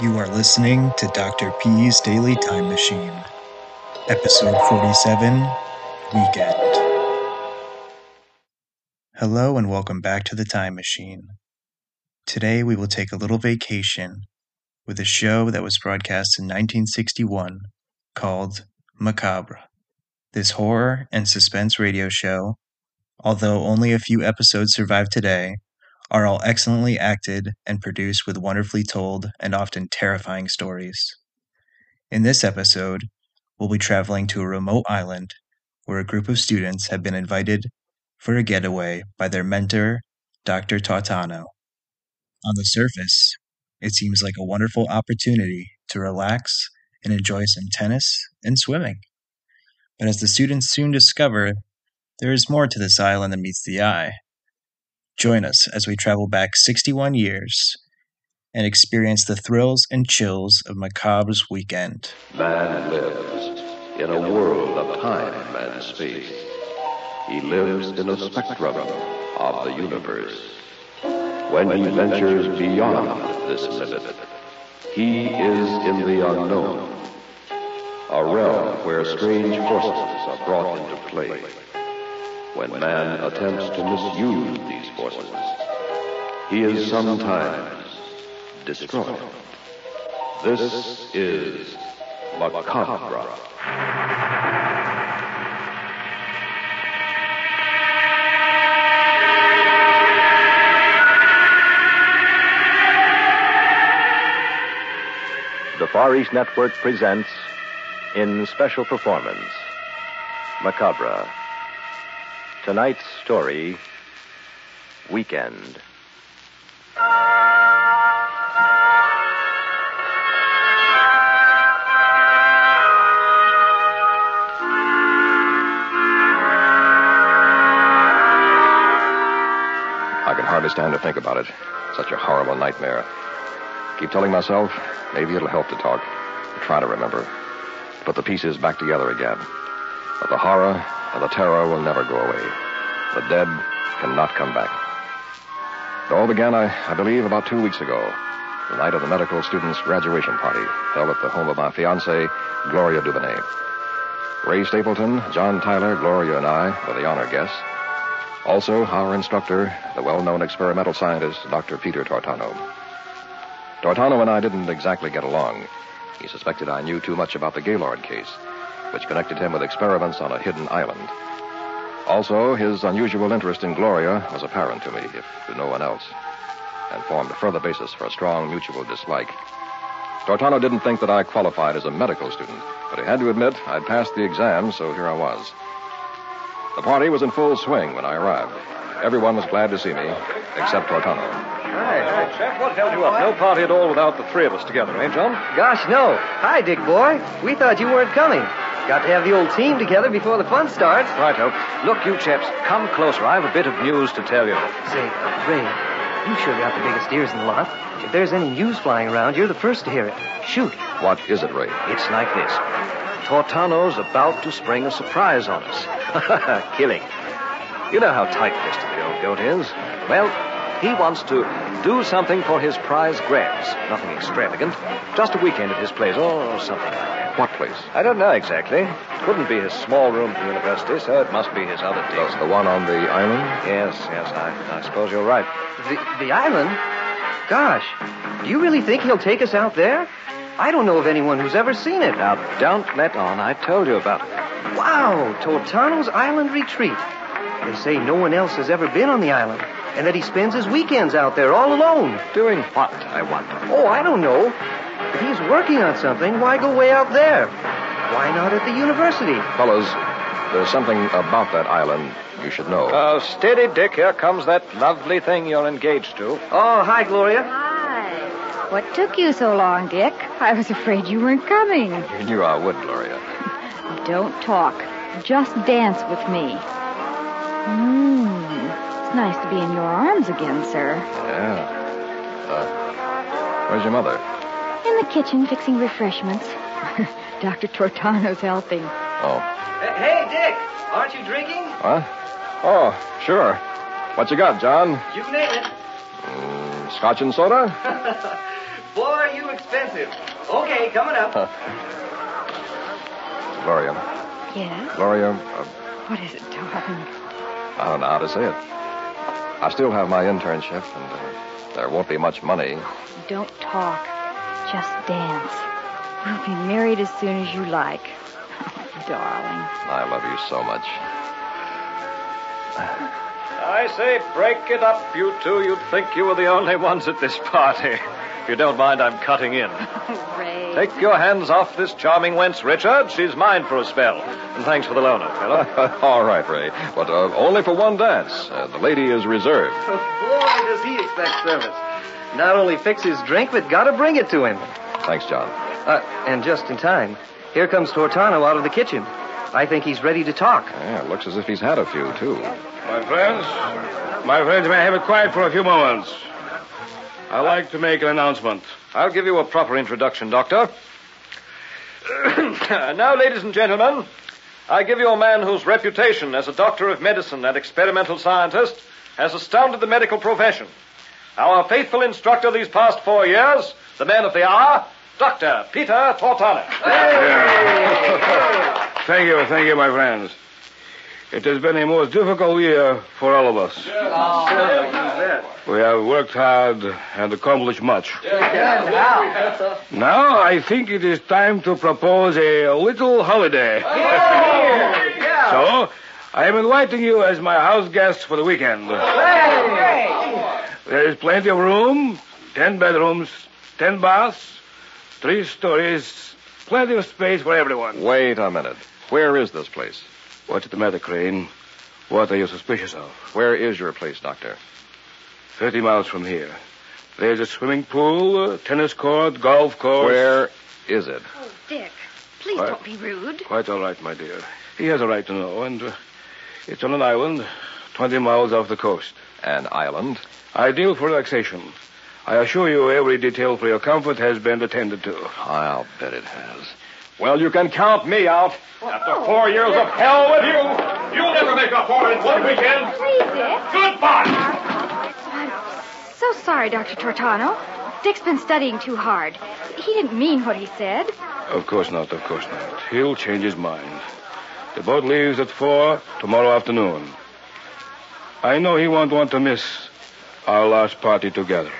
You are listening to Dr. P's Daily Time Machine, Episode 47 Weekend. Hello, and welcome back to the Time Machine. Today we will take a little vacation with a show that was broadcast in 1961 called Macabre. This horror and suspense radio show, although only a few episodes survive today, are all excellently acted and produced with wonderfully told and often terrifying stories. In this episode, we'll be traveling to a remote island where a group of students have been invited for a getaway by their mentor, Dr. Tautano. On the surface, it seems like a wonderful opportunity to relax and enjoy some tennis and swimming. But as the students soon discover, there is more to this island than meets the eye. Join us as we travel back 61 years and experience the thrills and chills of Macabre's weekend. Man lives in a world of time and space. He lives in a spectrum of the universe. When he ventures beyond this limit, he is in the unknown, a realm where strange forces are brought into play. When man attempts to misuse these forces, he is sometimes destroyed. This is Macabre. The Far East Network presents in special performance Macabre. Tonight's story Weekend. I can hardly stand to think about it. Such a horrible nightmare. Keep telling myself, maybe it'll help to talk. Try to remember. Put the pieces back together again. But the horror and the terror will never go away. The dead cannot come back. It all began, I, I believe, about two weeks ago. The night of the medical students' graduation party held at the home of my fiancée, Gloria Dubonnet. Ray Stapleton, John Tyler, Gloria, and I were the honor guests. Also, our instructor, the well-known experimental scientist, Dr. Peter Tortano. Tortano and I didn't exactly get along. He suspected I knew too much about the Gaylord case, which connected him with experiments on a hidden island. Also, his unusual interest in Gloria was apparent to me, if to no one else, and formed a further basis for a strong mutual dislike. Tortano didn't think that I qualified as a medical student, but he had to admit I'd passed the exam, so here I was. The party was in full swing when I arrived. Everyone was glad to see me, except Tortano. Hi, hi, Chef. What held you up? No party at all without the three of us together, eh, John? Gosh, no. Hi, Dick boy. We thought you weren't coming. Got to have the old team together before the fun starts. Righto. Look, you chaps, come closer. I have a bit of news to tell you. Say, uh, Ray, you sure got the biggest ears in the lot. If there's any news flying around, you're the first to hear it. Shoot. What is it, Ray? It's like this. Tortano's about to spring a surprise on us. Killing. You know how tight-fisted the old goat is. Well, he wants to do something for his prize grabs. Nothing extravagant. Just a weekend at his place or something like that. What place? I don't know exactly. Couldn't be his small room at the university, so it must be his other deal. That's the one on the island? Yes, yes, I, I suppose you're right. The, the island? Gosh, do you really think he'll take us out there? I don't know of anyone who's ever seen it. Now, don't let on. I told you about it. Wow, Tortano's Island Retreat. They say no one else has ever been on the island, and that he spends his weekends out there all alone. Doing what, I wonder? Oh, I don't know. If he's working on something, why go way out there? Why not at the university? Fellas, there's something about that island you should know. Oh, steady, Dick. Here comes that lovely thing you're engaged to. Oh, hi, Gloria. Hi. What took you so long, Dick? I was afraid you weren't coming. You knew I would, Gloria. Don't talk. Just dance with me. Mmm. It's nice to be in your arms again, sir. Yeah. Uh, where's your mother? In the kitchen fixing refreshments. Dr. Tortano's helping. Oh. Hey, Dick, aren't you drinking? Huh? Oh, sure. What you got, John? You name it. Mm, scotch and soda? Boy, are you expensive. Okay, coming up. Gloria. Yes? Gloria, uh, What is it, darling? I don't know how to say it. I still have my internship, and uh, there won't be much money. Don't talk. Just dance. We'll be married as soon as you like. darling. I love you so much. I say, break it up, you two. You'd think you were the only ones at this party. If you don't mind, I'm cutting in. Ray. Take your hands off this charming wench, Richard. She's mine for a spell. And thanks for the loan, old fellow. All right, Ray. But uh, only for one dance. Uh, the lady is reserved. Boy, does he expect service. Not only fix his drink, but gotta bring it to him. Thanks, John. Uh, and just in time. Here comes Tortano out of the kitchen. I think he's ready to talk. Yeah, looks as if he's had a few, too. My friends, my friends, may I have it quiet for a few moments? I'd like to make an announcement. I'll give you a proper introduction, Doctor. now, ladies and gentlemen, I give you a man whose reputation as a doctor of medicine and experimental scientist has astounded the medical profession. Our faithful instructor these past four years, the man of the hour, Dr. Peter Tortano. Thank you, thank you, my friends. It has been a most difficult year for all of us. We have worked hard and accomplished much. Now I think it is time to propose a little holiday. so, I am inviting you as my house guests for the weekend. There is plenty of room, ten bedrooms, ten baths, three stories, plenty of space for everyone. Wait a minute. Where is this place? What's the matter, Crane? What are you suspicious of? Where is your place, Doctor? Thirty miles from here. There's a swimming pool, a tennis court, golf course. Where is it? Oh, Dick, please What? don't be rude. Quite all right, my dear. He has a right to know, and uh, it's on an island, 20 miles off the coast. An island? Ideal for relaxation. I assure you, every detail for your comfort has been attended to. I'll bet it has. Well, you can count me out. After four years of hell with you, you'll never make up for it in one weekend. Please, Dick. Goodbye. I'm So sorry, Dr. Tortano. Dick's been studying too hard. He didn't mean what he said. Of course not, of course not. He'll change his mind. The boat leaves at four tomorrow afternoon. I know he won't want to miss our last party together.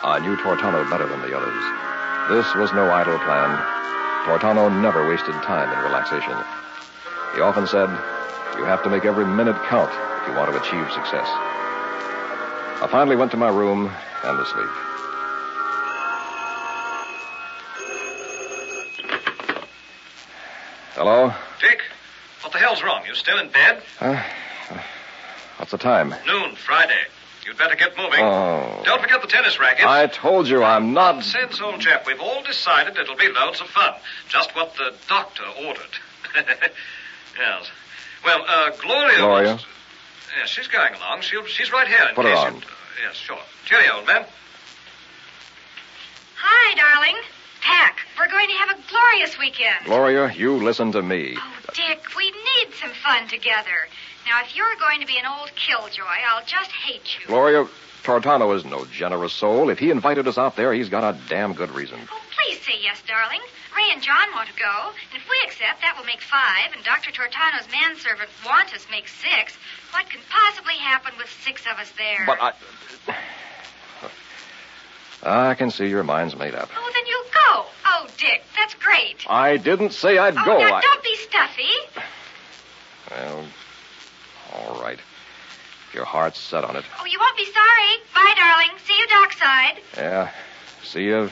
I knew Tortano better than the others. This was no idle plan. Tortano never wasted time in relaxation. He often said, You have to make every minute count if you want to achieve success. I finally went to my room and to sleep. Hello? Dick, what the hell's wrong? You still in bed? Uh, what's the time? Noon, Friday. You'd better get moving. Oh. Don't forget the tennis racket. I told you I'm not. Nonsense, old chap. We've all decided it'll be loads of fun. Just what the doctor ordered. yes. Well, uh, Gloria. Gloria? wants- Yes, she's going along. She'll, she's right here. In Put her case on. You... yes, sure. Cheerio, old man. Hi, darling. Pack. We're going to have a glorious weekend. Gloria, you listen to me. Oh, Dick, we need some fun together. Now, if you're going to be an old killjoy, I'll just hate you. Gloria, Tortano is no generous soul. If he invited us out there, he's got a damn good reason. Oh, please say yes, darling. Ray and John want to go. And if we accept, that will make five. And Dr. Tortano's manservant Wantus make six. What can possibly happen with six of us there? But I. I can see your mind's made up. Oh, then you go. Oh, Dick, that's great. I didn't say I'd oh, go. now I... don't be stuffy. Well, all right. If your heart's set on it. Oh, you won't be sorry. Bye, darling. See you dockside. Yeah. See you,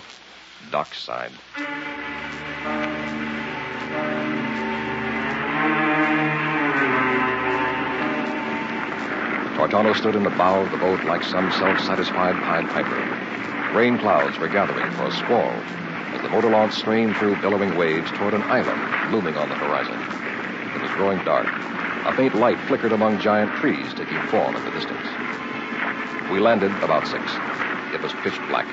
dockside. Tortano stood in the bow of the boat like some self-satisfied Pied Piper. Rain clouds were gathering for a squall as the motor launch streamed through billowing waves toward an island looming on the horizon. It was growing dark. A faint light flickered among giant trees, taking form in the distance. We landed about six. It was pitch black,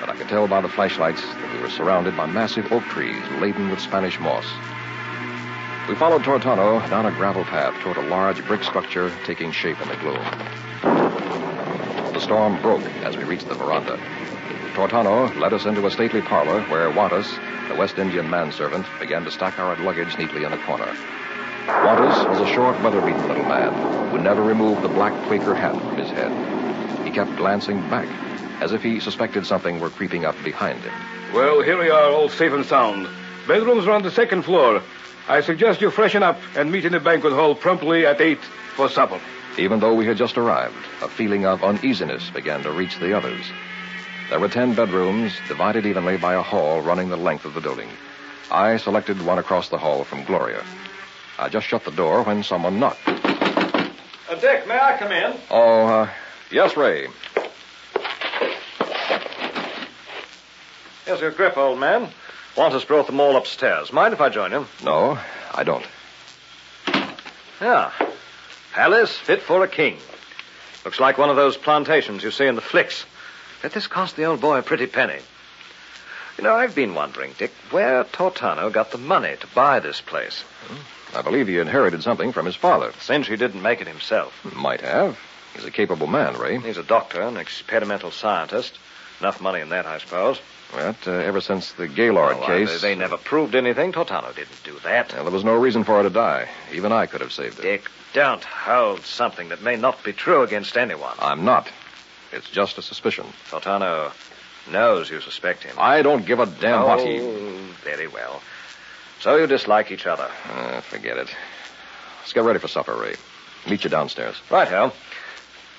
but I could tell by the flashlights that we were surrounded by massive oak trees laden with Spanish moss. We followed Tortano down a gravel path toward a large brick structure taking shape in the gloom. Storm broke as we reached the veranda. Tortano led us into a stately parlor where Wantus, the West Indian manservant, began to stack our luggage neatly in a corner. Wantus was a short, weather-beaten little man who never removed the black Quaker hat from his head. He kept glancing back, as if he suspected something were creeping up behind him. Well, here we are, all safe and sound. Bedrooms are on the second floor. I suggest you freshen up and meet in the banquet hall promptly at 8 for supper. Even though we had just arrived, a feeling of uneasiness began to reach the others. There were ten bedrooms, divided evenly by a hall running the length of the building. I selected one across the hall from Gloria. I just shut the door when someone knocked. Uh, Dick, may I come in? Oh, uh, yes, Ray. Here's your grip, old man. Wantus brought them all upstairs. Mind if I join you? No, I don't. Yeah. Palace fit for a king. Looks like one of those plantations you see in the flicks. Bet this cost the old boy a pretty penny. You know, I've been wondering, Dick, where Tortano got the money to buy this place. Hmm. I believe he inherited something from his father. Since he didn't make it himself. Might have. He's a capable man, Ray. He's a doctor, an experimental scientist. Enough money in that, I suppose. But uh, ever since the Gaylord Oh, uh, case. They never proved anything. Tortano didn't do that. Well, there was no reason for her to die. Even I could have saved her. Dick, don't hold something that may not be true against anyone. I'm not. It's just a suspicion. Tortano knows you suspect him. I don't give a damn oh, what he. very well. So you dislike each other. Uh, forget it. Let's get ready for supper, Ray. Meet you downstairs. Right, Hal.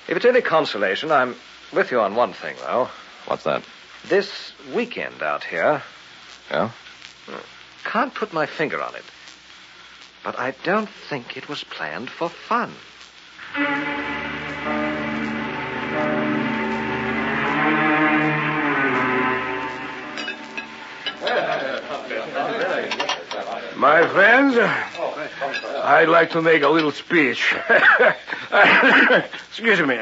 If it's any consolation, I'm with you on one thing, though. What's that? This weekend out here, Yeah? can't put my finger on it. But I don't think it was planned for fun. My friends, I'd like to make a little speech. Excuse me.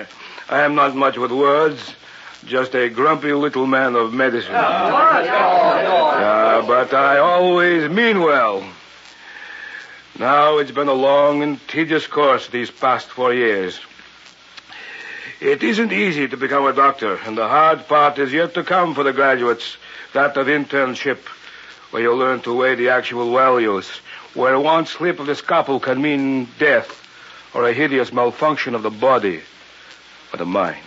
I am not much with words, just a grumpy little man of medicine. Oh, oh, yeah, uh, but I always mean well. Now it's been a long and tedious course these past four years. It isn't easy to become a doctor, and the hard part is yet to come for the graduates, that of internship, where you learn to weigh the actual values, where one slip of the scalpel can mean death or a hideous malfunction of the body or the mind.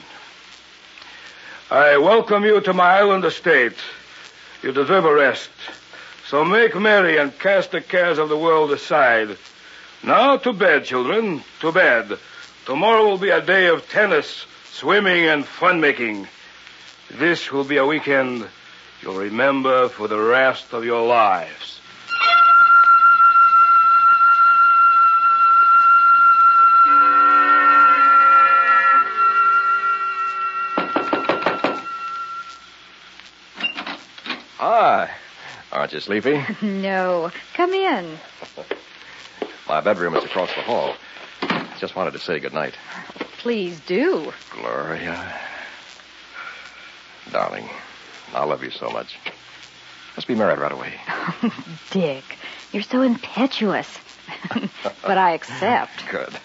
I welcome you to my island estate. You deserve a rest. So make merry and cast the cares of the world aside. Now to bed, children, to bed. Tomorrow will be a day of tennis, swimming, and fun making. This will be a weekend you'll remember for the rest of your lives. Sleepy? No. Come in. My bedroom is across the hall. Just wanted to say goodnight. Please do. Gloria. Darling, I love you so much. Let's be married right away. Dick, you're so impetuous. but I accept. Good.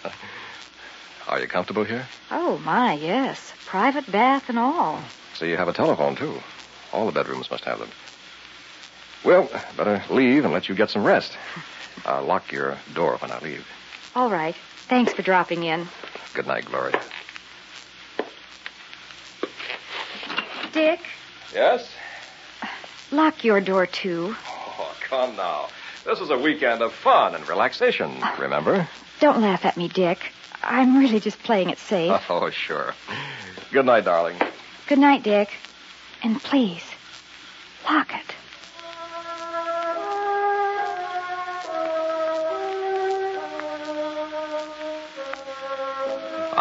Are you comfortable here? Oh, my, yes. Private bath and all. So you have a telephone, too. All the bedrooms must have them. Well, better leave and let you get some rest. I'll lock your door when I leave. All right. Thanks for dropping in. Good night, Gloria. Dick, Yes? lock your door, too. Oh, come now. This is a weekend of fun and relaxation, remember? Don't laugh at me, Dick. I'm really just playing it safe. Oh, sure. Good night, darling. Good night, Dick. And please, lock it.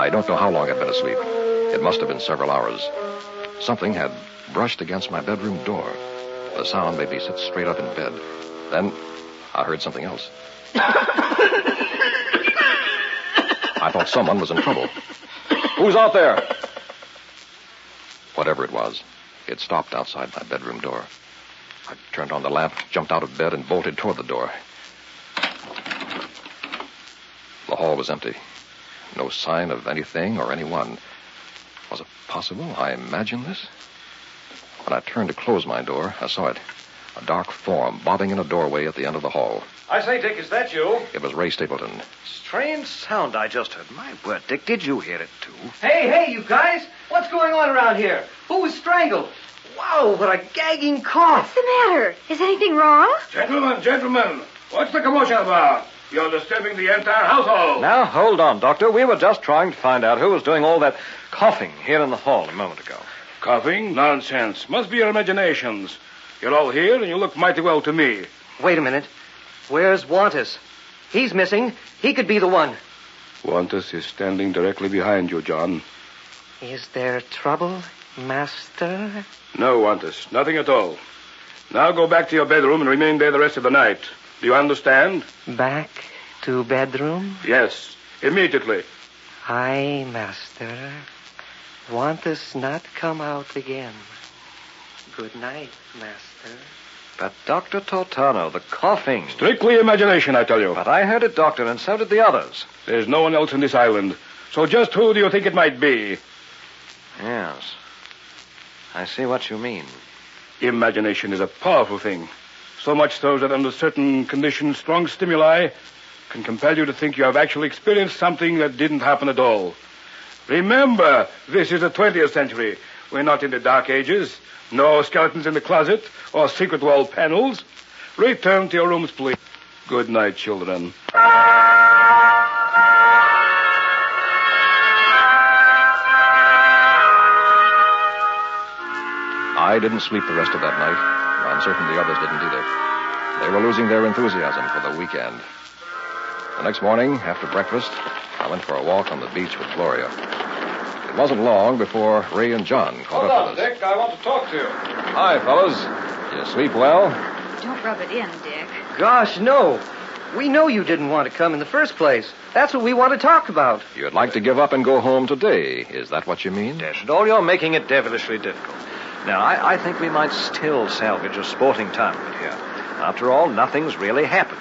I don't know how long I'd been asleep. It must have been several hours. Something had brushed against my bedroom door. The sound made me sit straight up in bed. Then I heard something else. I thought someone was in trouble. Who's out there? Whatever it was, it stopped outside my bedroom door. I turned on the lamp, jumped out of bed, and bolted toward the door. The hall was empty. No sign of anything or anyone. Was it possible I imagined this? When I turned to close my door, I saw it. A dark form bobbing in a doorway at the end of the hall. I say, Dick, is that you? It was Ray Stapleton. Strange sound I just heard. My word, Dick, did you hear it too? Hey, hey, you guys! What's going on around here? Who was strangled? Wow, what a gagging cough! What's the matter? Is anything wrong? Gentlemen, gentlemen, what's the commotion about? You're disturbing the entire household. Now, hold on, Doctor. We were just trying to find out who was doing all that coughing here in the hall a moment ago. Coughing? Nonsense. Must be your imaginations. You're all here, and you look mighty well to me. Wait a minute. Where's Wantus? He's missing. He could be the one. Wantus is standing directly behind you, John. Is there trouble, Master? No, Wantus. Nothing at all. Now go back to your bedroom and remain there the rest of the night. Do you understand? Back to bedroom? Yes. Immediately. Aye, Master. Wantus not come out again. Good night, Master. But, Dr. Tortano, the coughing. Strictly imagination, I tell you. But I heard it, Doctor, and so did the others. There's no one else in this island. So just who do you think it might be? Yes. I see what you mean. Imagination is a powerful thing. So much so that under certain conditions, strong stimuli can compel you to think you have actually experienced something that didn't happen at all. Remember, this is the 20th century. We're not in the Dark Ages. No skeletons in the closet or secret wall panels. Return to your rooms, please. Good night, children. I didn't sleep the rest of that night. I'm certain the others didn't either. They were losing their enthusiasm for the weekend. The next morning, after breakfast, I went for a walk on the beach with Gloria. It wasn't long before Ray and John caught Hold up on, with us. Dick. I want to talk to you. Hi, fellas. You sleep well? Don't rub it in, Dick. Gosh, no. We know you didn't want to come in the first place. That's what we want to talk about. You'd like to give up and go home today. Is that what you mean? Dash it all, you're making it devilishly difficult. Now, I, I think we might still salvage a sporting time of here. After all, nothing's really happened.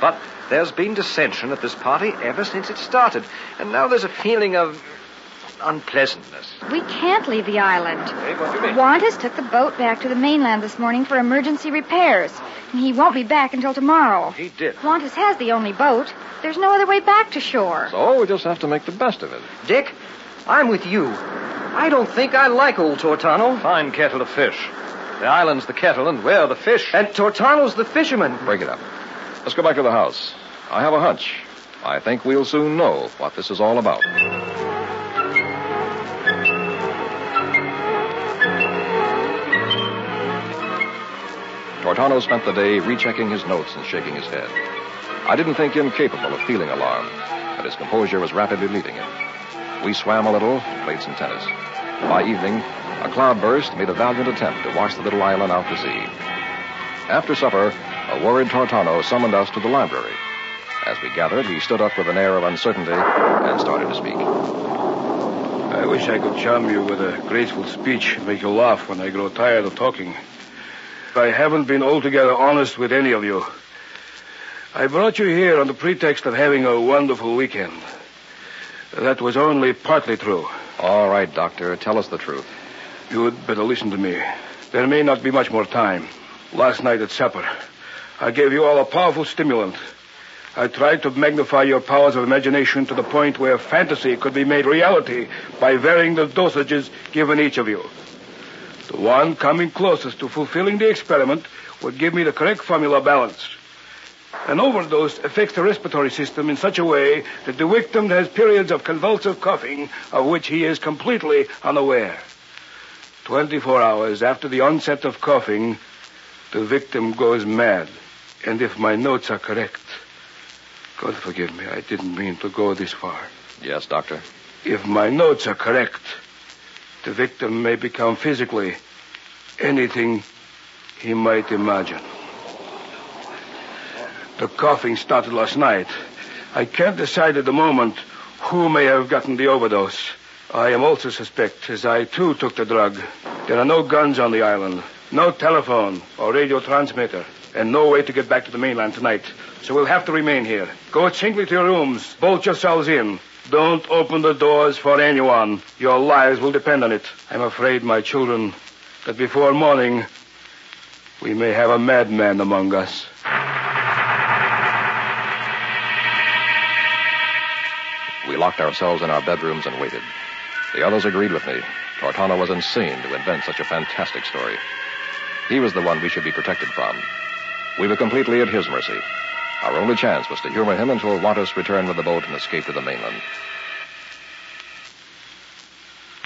But there's been dissension at this party ever since it started, and now there's a feeling of unpleasantness. We can't leave the island. Hey, what do you mean? Wantus took the boat back to the mainland this morning for emergency repairs. And he won't be back until tomorrow. He did. Wantus has the only boat. There's no other way back to shore. So we just have to make the best of it. Dick, I'm with you. I don't think I like old Tortano. Fine kettle of fish. The island's the kettle, and we're the fish. And Tortano's the fisherman. Break it up. Let's go back to the house. I have a hunch. I think we'll soon know what this is all about. Tortano spent the day rechecking his notes and shaking his head. I didn't think him capable of feeling alarm, but his composure was rapidly leaving him. We swam a little, played some tennis. By evening, a cloudburst made a valiant attempt to wash the little island out to sea. After supper, a worried Tortano summoned us to the library. As we gathered, he stood up with an air of uncertainty and started to speak. I wish I could charm you with a graceful speech make you laugh when I grow tired of talking. I haven't been altogether honest with any of you. I brought you here on the pretext of having a wonderful weekend. That was only partly true. All right, Doctor, tell us the truth. You'd better listen to me. There may not be much more time. Last night at supper, I gave you all a powerful stimulant. I tried to magnify your powers of imagination to the point where fantasy could be made reality by varying the dosages given each of you. The one coming closest to fulfilling the experiment would give me the correct formula balanced. An overdose affects the respiratory system in such a way that the victim has periods of convulsive coughing of which he is completely unaware. 24 hours after the onset of coughing, the victim goes mad. And if my notes are correct, God forgive me, I didn't mean to go this far. Yes, Doctor. If my notes are correct, the victim may become physically anything he might imagine. The coughing started last night. I can't decide at the moment who may have gotten the overdose. I am also suspect, as I too took the drug. There are no guns on the island. No telephone or radio transmitter, and no way to get back to the mainland tonight. So we'll have to remain here. Go singly to your rooms. Bolt yourselves in. Don't open the doors for anyone. Your lives will depend on it. I'm afraid, my children, that before morning, we may have a madman among us. Locked ourselves in our bedrooms and waited. The others agreed with me. Tortano was insane to invent such a fantastic story. He was the one we should be protected from. We were completely at his mercy. Our only chance was to humor him until Wantus returned with the boat and escaped to the mainland.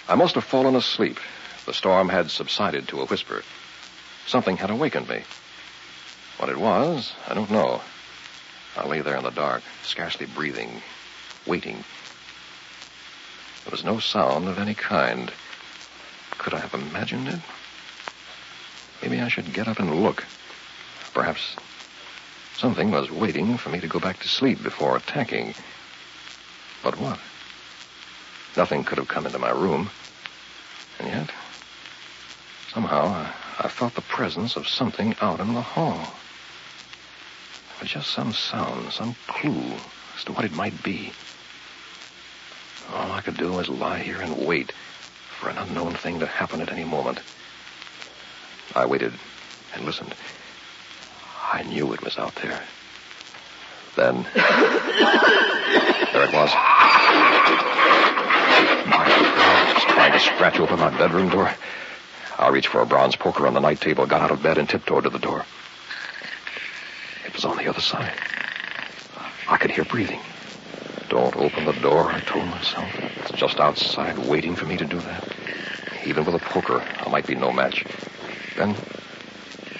I must have fallen asleep. The storm had subsided to a whisper. Something had awakened me. What it was, I don't know. I lay there in the dark, scarcely breathing, waiting. There was no sound of any kind. Could I have imagined it? Maybe I should get up and look. Perhaps something was waiting for me to go back to sleep before attacking. But what? Nothing could have come into my room. And yet, somehow, I, I felt the presence of something out in the hall. Or just some sound, some clue as to what it might be. All I could do was lie here and wait for an unknown thing to happen at any moment. I waited and listened. I knew it was out there. Then, there it was. My God, just trying to scratch open my bedroom door. I reached for a bronze poker on the night table, got out of bed, and tiptoed to the door. It was on the other side. I could hear breathing. Don't open the door, I told myself. It's just outside, waiting for me to do that. Even with a poker, I might be no match. Then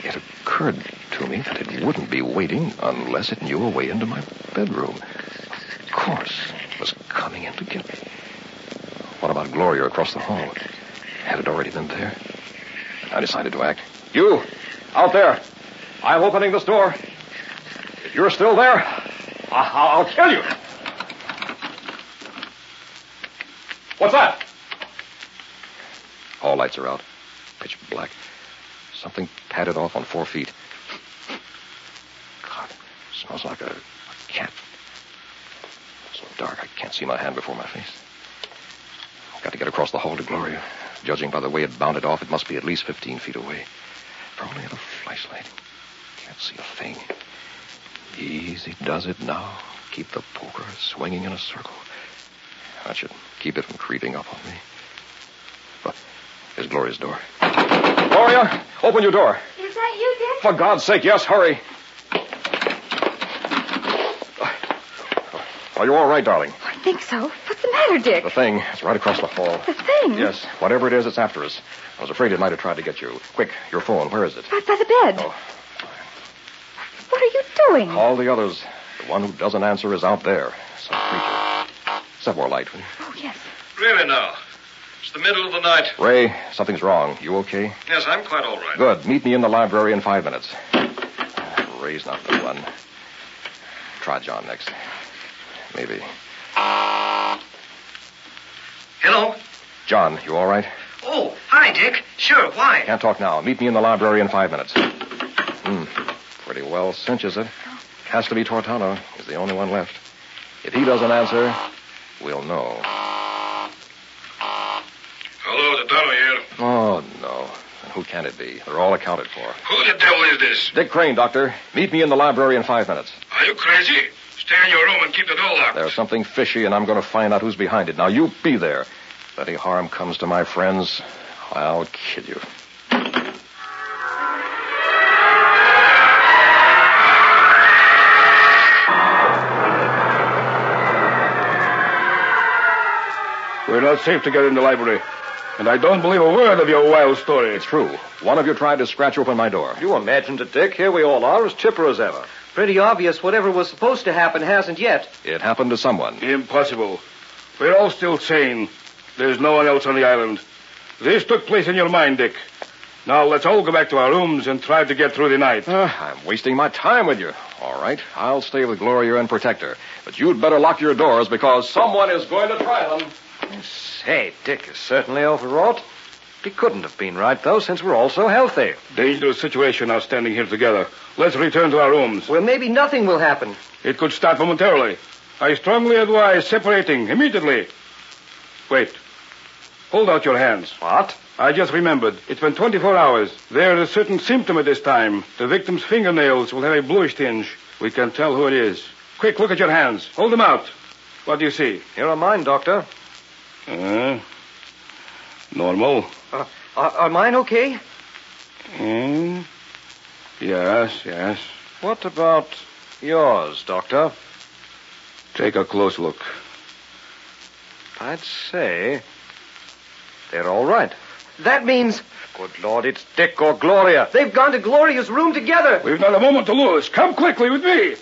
it occurred to me that it wouldn't be waiting unless it knew a way into my bedroom. Of course, it was coming in to get me. What about Gloria across the hall? Had it already been there? I decided to act. You, out there. I'm opening this door. If you're still there, I- I'll kill you. What's that? All lights are out. Pitch black. Something padded off on four feet. God, smells like a, a cat. So dark I can't see my hand before my face. Got to get across the hall to Gloria. Judging by the way it bounded off, it must be at least 15 feet away. If only had a flashlight. Can't see a thing. Easy does it now. Keep the poker swinging in a circle. That should keep it from creeping up on me. But there's Gloria's door. Gloria, open your door. Is that you, Dick? For God's sake, yes, hurry. Are you all right, darling? I think so. What's the matter, Dick? The thing. It's right across the hall. The thing? Yes, whatever it is, it's after us. I was afraid it might have tried to get you. Quick, your phone. Where is it? Right by the bed. Oh. What are you doing? All the others. The one who doesn't answer is out there. Some creature. Set more light, will you? Oh, yes. Really now. It's the middle of the night. Ray, something's wrong. You okay? Yes, I'm quite all right. Good. Meet me in the library in five minutes. Ray's not the one. Try John next. Maybe. Hello? John, you all right? Oh, hi, Dick. Sure, why? Can't talk now. Meet me in the library in five minutes. Hmm. Pretty well cinches it. Has to be Tortano. He's the only one left. If he doesn't answer, we'll know. Hello, the tunnel here. Oh, no. And who can it be? They're all accounted for. Who the devil is this? Dick Crane, Doctor. Meet me in the library in five minutes. Are you crazy? Stay in your room and keep the door locked. There's something fishy, and I'm going to find out who's behind it. Now, you be there. If any harm comes to my friends, I'll kill you. We're not safe to get in the library. And I don't believe a word of your wild story. It's true. One of you tried to scratch open my door. You imagined it, Dick. Here we all are, as chipper as ever. Pretty obvious whatever was supposed to happen hasn't yet. It happened to someone. Impossible. We're all still sane. There's no one else on the island. This took place in your mind, Dick. Now let's all go back to our rooms and try to get through the night. Uh, I'm wasting my time with you. All right, I'll stay with Gloria and protect her. But you'd better lock your doors because someone is going to try them. Say, Dick is certainly overwrought. He couldn't have been right, though, since we're all so healthy. Dangerous situation now standing here together. Let's return to our rooms. Well, maybe nothing will happen. It could start momentarily. I strongly advise separating immediately. Wait. Hold out your hands. What? I just remembered. It's been 24 hours. There is a certain symptom at this time. The victim's fingernails will have a bluish tinge. We can tell who it is. Quick, look at your hands. Hold them out. What do you see? Here are mine, Doctor. Uh, normal. Uh, are, are mine okay? Mm. Yes, yes. What about yours, Doctor? Take a close look. I'd say they're all right. That means Good Lord, it's Dick or Gloria. they've gone to Gloria's room together. We've not a moment to lose. Come quickly with me.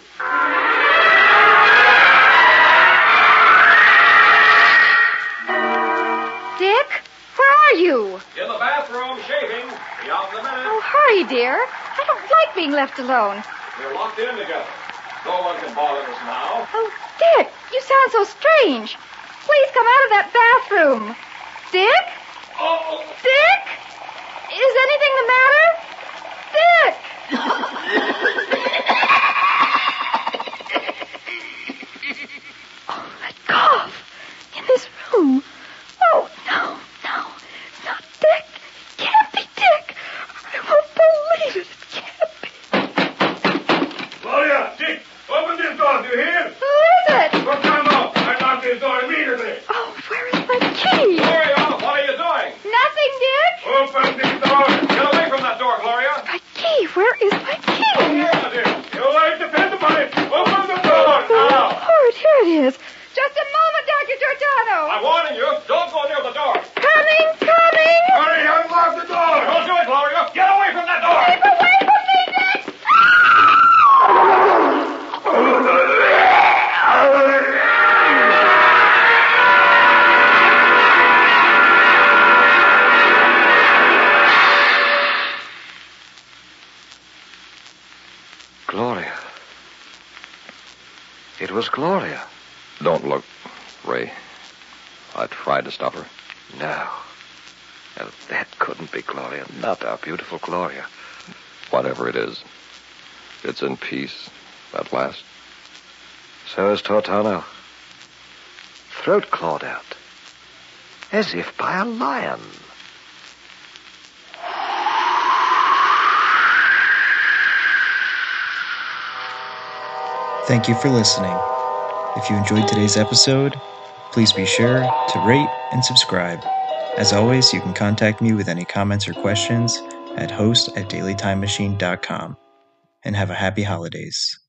You? In the bathroom, shaving. Be out in a minute. Oh, hurry, dear. I don't like being left alone. We're locked in together. No one can bother us now. Oh, Dick, you sound so strange. Please come out of that bathroom. Dick? Oh, Dick? Is anything the matter? Dick! It was Gloria. Don't look, Ray. I tried to stop her. No. No, that couldn't be Gloria. Not our beautiful Gloria. Whatever it is, it's in peace at last. So is Tortano. Throat clawed out. As if by a lion. Thank you for listening. If you enjoyed today's episode, please be sure to rate and subscribe. As always, you can contact me with any comments or questions at host at dailytimemachine.com. And have a happy holidays.